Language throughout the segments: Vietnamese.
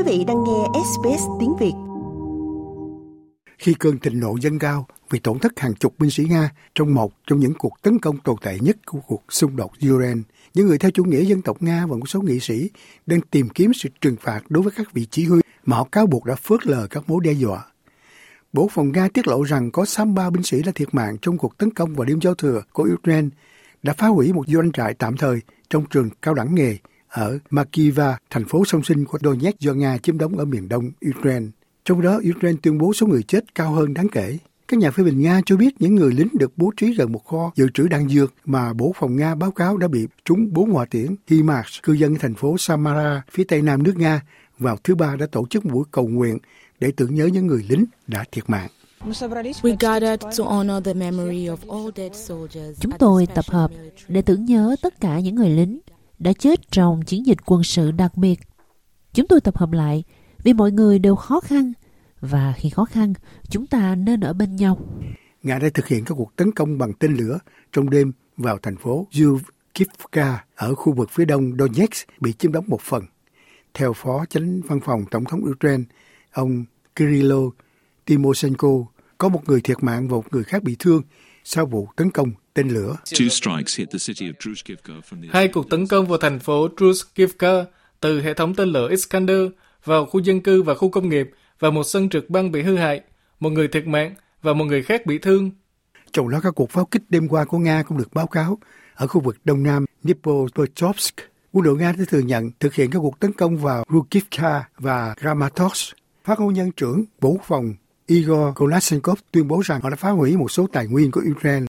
Quý vị đang nghe SBS tiếng Việt. Khi cơn thịnh nộ dâng cao vì tổn thất hàng chục binh sĩ Nga trong một trong những cuộc tấn công tồi tệ nhất của cuộc xung đột Ukraine, những người theo chủ nghĩa dân tộc Nga và một số nghị sĩ đang tìm kiếm sự trừng phạt đối với các vị chỉ huy mà họ cáo buộc đã phớt lờ các mối đe dọa. Bộ Phòng Nga tiết lộ rằng có 63 binh sĩ đã thiệt mạng trong cuộc tấn công vào đêm giao thừa của Ukraine đã phá hủy một doanh trại tạm thời trong trường cao đẳng nghề ở Makiva, thành phố song sinh của Donetsk do Nga chiếm đóng ở miền đông Ukraine. Trong đó, Ukraine tuyên bố số người chết cao hơn đáng kể. Các nhà phê bình Nga cho biết những người lính được bố trí gần một kho dự trữ đạn dược mà Bộ Phòng Nga báo cáo đã bị trúng bốn hỏa tiễn. HIMARS, cư dân thành phố Samara, phía tây nam nước Nga, vào thứ ba đã tổ chức một buổi cầu nguyện để tưởng nhớ những người lính đã thiệt mạng. Chúng tôi tập hợp để tưởng nhớ tất cả những người lính đã chết trong chiến dịch quân sự đặc biệt. Chúng tôi tập hợp lại vì mọi người đều khó khăn và khi khó khăn, chúng ta nên ở bên nhau. Nga đã thực hiện các cuộc tấn công bằng tên lửa trong đêm vào thành phố Yukivka ở khu vực phía đông Donetsk bị chiếm đóng một phần. Theo Phó Chánh Văn phòng Tổng thống Ukraine, ông Kirilo Timoshenko, có một người thiệt mạng và một người khác bị thương sau vụ tấn công tên lửa. Hai cuộc tấn công vào thành phố Druskivka từ hệ thống tên lửa Iskander vào khu dân cư và khu công nghiệp và một sân trượt băng bị hư hại, một người thiệt mạng và một người khác bị thương. Trong đó các cuộc pháo kích đêm qua của Nga cũng được báo cáo ở khu vực đông nam Dnipropetrovsk. Quân đội Nga đã thừa nhận thực hiện các cuộc tấn công vào Rukivka và Kramatorsk. Phát ngôn nhân trưởng Bộ Phòng Igor Kolashnikov tuyên bố rằng họ đã phá hủy một số tài nguyên của Ukraine.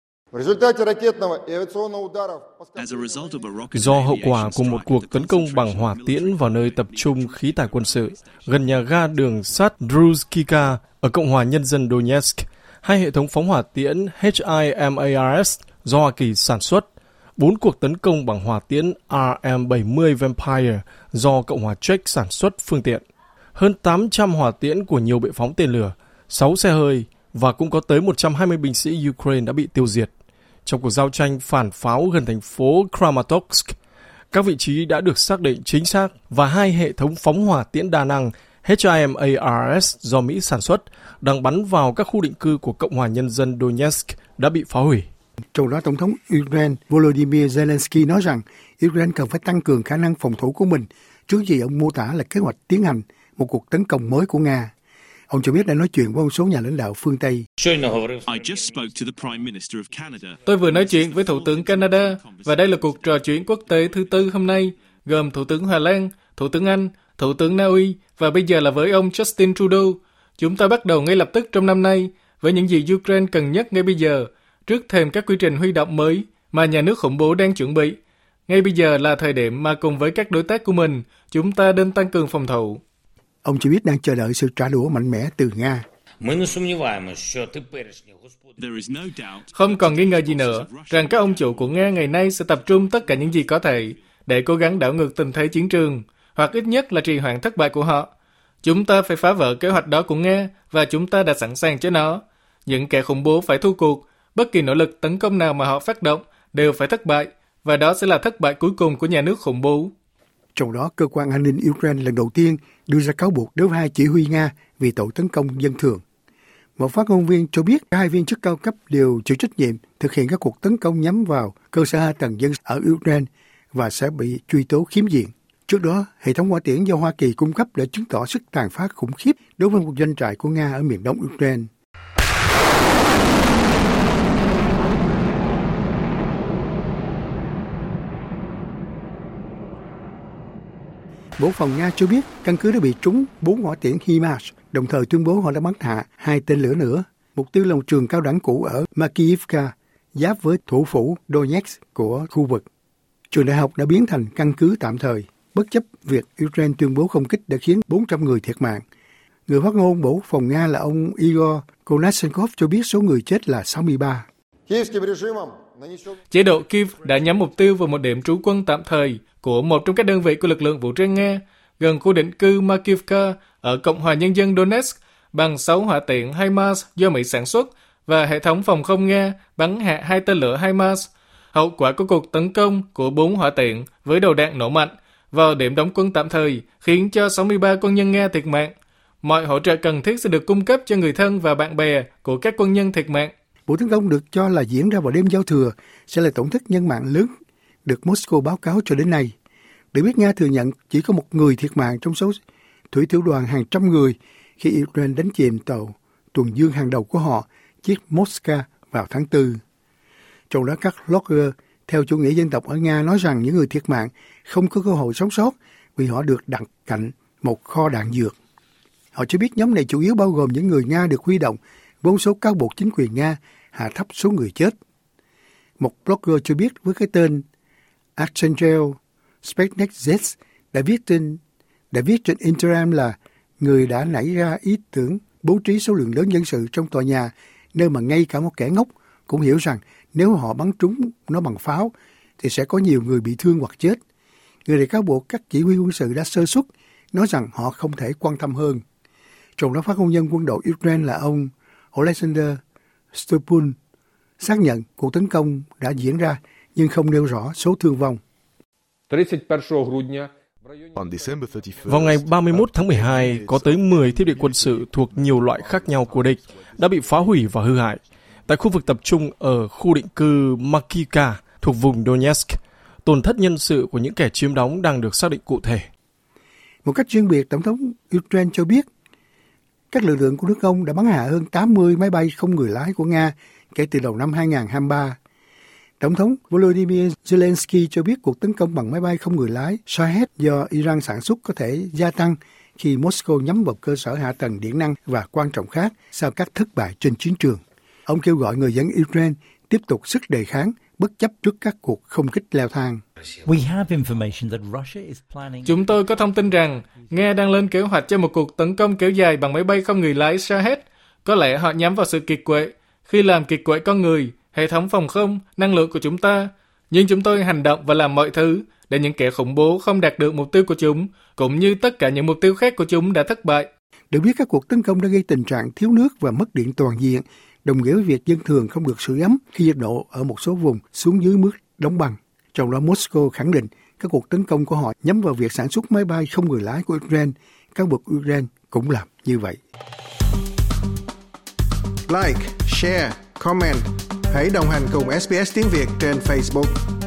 Do hậu quả của một cuộc tấn công bằng hỏa tiễn vào nơi tập trung khí tài quân sự gần nhà ga đường sắt Druzhkika ở Cộng hòa Nhân dân Donetsk, hai hệ thống phóng hỏa tiễn HIMARS do Hoa Kỳ sản xuất, bốn cuộc tấn công bằng hỏa tiễn RM-70 Vampire do Cộng hòa Czech sản xuất phương tiện, hơn 800 hỏa tiễn của nhiều bệ phóng tên lửa, 6 xe hơi và cũng có tới 120 binh sĩ Ukraine đã bị tiêu diệt trong cuộc giao tranh phản pháo gần thành phố Kramatorsk. Các vị trí đã được xác định chính xác và hai hệ thống phóng hỏa tiễn đa năng HIMARS do Mỹ sản xuất đang bắn vào các khu định cư của Cộng hòa Nhân dân Donetsk đã bị phá hủy. Trong đó, Tổng thống Ukraine Volodymyr Zelensky nói rằng Ukraine cần phải tăng cường khả năng phòng thủ của mình trước gì ông mô tả là kế hoạch tiến hành một cuộc tấn công mới của Nga. Ông cho biết đã nói chuyện với một số nhà lãnh đạo phương Tây. Tôi vừa nói chuyện với Thủ tướng Canada và đây là cuộc trò chuyện quốc tế thứ tư hôm nay, gồm Thủ tướng Hà Lan, Thủ tướng Anh, Thủ tướng Na Uy và bây giờ là với ông Justin Trudeau. Chúng ta bắt đầu ngay lập tức trong năm nay với những gì Ukraine cần nhất ngay bây giờ, trước thềm các quy trình huy động mới mà nhà nước khủng bố đang chuẩn bị. Ngay bây giờ là thời điểm mà cùng với các đối tác của mình, chúng ta nên tăng cường phòng thủ. Ông cho biết đang chờ đợi sự trả đũa mạnh mẽ từ Nga. Không còn nghi ngờ gì nữa rằng các ông chủ của Nga ngày nay sẽ tập trung tất cả những gì có thể để cố gắng đảo ngược tình thế chiến trường, hoặc ít nhất là trì hoãn thất bại của họ. Chúng ta phải phá vỡ kế hoạch đó của Nga và chúng ta đã sẵn sàng cho nó. Những kẻ khủng bố phải thu cuộc, bất kỳ nỗ lực tấn công nào mà họ phát động đều phải thất bại, và đó sẽ là thất bại cuối cùng của nhà nước khủng bố. Trong đó, cơ quan an ninh Ukraine lần đầu tiên đưa ra cáo buộc đối với hai chỉ huy Nga vì tội tấn công dân thường. Một phát ngôn viên cho biết hai viên chức cao cấp đều chịu trách nhiệm thực hiện các cuộc tấn công nhắm vào cơ sở hạ tầng dân ở Ukraine và sẽ bị truy tố khiếm diện. Trước đó, hệ thống hỏa tiễn do Hoa Kỳ cung cấp đã chứng tỏ sức tàn phá khủng khiếp đối với một doanh trại của Nga ở miền đông Ukraine. Bộ Phòng Nga cho biết căn cứ đã bị trúng bốn hỏa tiễn HIMARS, đồng thời tuyên bố họ đã bắn hạ hai tên lửa nữa. Mục tiêu là một trường cao đẳng cũ ở Makiivka, giáp với thủ phủ Donetsk của khu vực. Trường đại học đã biến thành căn cứ tạm thời, bất chấp việc Ukraine tuyên bố không kích đã khiến 400 người thiệt mạng. Người phát ngôn Bộ Phòng Nga là ông Igor Konashenkov cho biết số người chết là 63. Chế độ Kiev đã nhắm mục tiêu vào một điểm trú quân tạm thời của một trong các đơn vị của lực lượng vũ trang Nga gần khu định cư Makivka ở Cộng hòa Nhân dân Donetsk bằng 6 hỏa tiễn HIMARS do Mỹ sản xuất và hệ thống phòng không Nga bắn hạ hai tên lửa HIMARS. Hậu quả của cuộc tấn công của bốn hỏa tiễn với đầu đạn nổ mạnh vào điểm đóng quân tạm thời, khiến cho 63 quân nhân Nga thiệt mạng. Mọi hỗ trợ cần thiết sẽ được cung cấp cho người thân và bạn bè của các quân nhân thiệt mạng. Vụ tấn công được cho là diễn ra vào đêm giao thừa sẽ là tổn thất nhân mạng lớn được Moscow báo cáo cho đến nay. Để biết Nga thừa nhận chỉ có một người thiệt mạng trong số thủy tiểu đoàn hàng trăm người khi Ukraine đánh chìm tàu tuần dương hàng đầu của họ, chiếc Moska vào tháng 4. Trong đó các blogger theo chủ nghĩa dân tộc ở Nga nói rằng những người thiệt mạng không có cơ hội sống sót vì họ được đặt cạnh một kho đạn dược. Họ cho biết nhóm này chủ yếu bao gồm những người Nga được huy động với số cáo buộc chính quyền Nga hạ thấp số người chết. Một blogger cho biết với cái tên Archangel Spetnek Z đã viết trên đã viết trên Instagram là người đã nảy ra ý tưởng bố trí số lượng lớn nhân sự trong tòa nhà nơi mà ngay cả một kẻ ngốc cũng hiểu rằng nếu họ bắn trúng nó bằng pháo thì sẽ có nhiều người bị thương hoặc chết. Người này cáo buộc các chỉ huy quân sự đã sơ xuất, nói rằng họ không thể quan tâm hơn. Trong đó phát ngôn nhân quân đội Ukraine là ông Alexander Stupun xác nhận cuộc tấn công đã diễn ra nhưng không nêu rõ số thương vong. Vào ngày 31 tháng 12, có tới 10 thiết bị quân sự thuộc nhiều loại khác nhau của địch đã bị phá hủy và hư hại tại khu vực tập trung ở khu định cư Makika thuộc vùng Donetsk. Tổn thất nhân sự của những kẻ chiếm đóng đang được xác định cụ thể. Một cách riêng biệt, Tổng thống Ukraine cho biết các lực lượng của nước ông đã bắn hạ hơn 80 máy bay không người lái của Nga kể từ đầu năm 2023. Tổng thống Volodymyr Zelensky cho biết cuộc tấn công bằng máy bay không người lái Shahed do Iran sản xuất có thể gia tăng khi Moscow nhắm vào cơ sở hạ tầng điện năng và quan trọng khác sau các thất bại trên chiến trường. Ông kêu gọi người dân Ukraine tiếp tục sức đề kháng bất chấp trước các cuộc không kích leo thang. Chúng tôi có thông tin rằng Nga đang lên kế hoạch cho một cuộc tấn công kéo dài bằng máy bay không người lái Shahed. Có lẽ họ nhắm vào sự kiệt quệ. Khi làm kiệt quệ con người, hệ thống phòng không, năng lượng của chúng ta. Nhưng chúng tôi hành động và làm mọi thứ để những kẻ khủng bố không đạt được mục tiêu của chúng, cũng như tất cả những mục tiêu khác của chúng đã thất bại. Được biết các cuộc tấn công đã gây tình trạng thiếu nước và mất điện toàn diện, đồng nghĩa với việc dân thường không được sưởi ấm khi nhiệt độ ở một số vùng xuống dưới mức đóng băng. Trong đó Moscow khẳng định các cuộc tấn công của họ nhắm vào việc sản xuất máy bay không người lái của Ukraine. Các bậc Ukraine cũng làm như vậy. Like, share, comment. Hãy đồng hành cùng SBS tiếng Việt trên Facebook.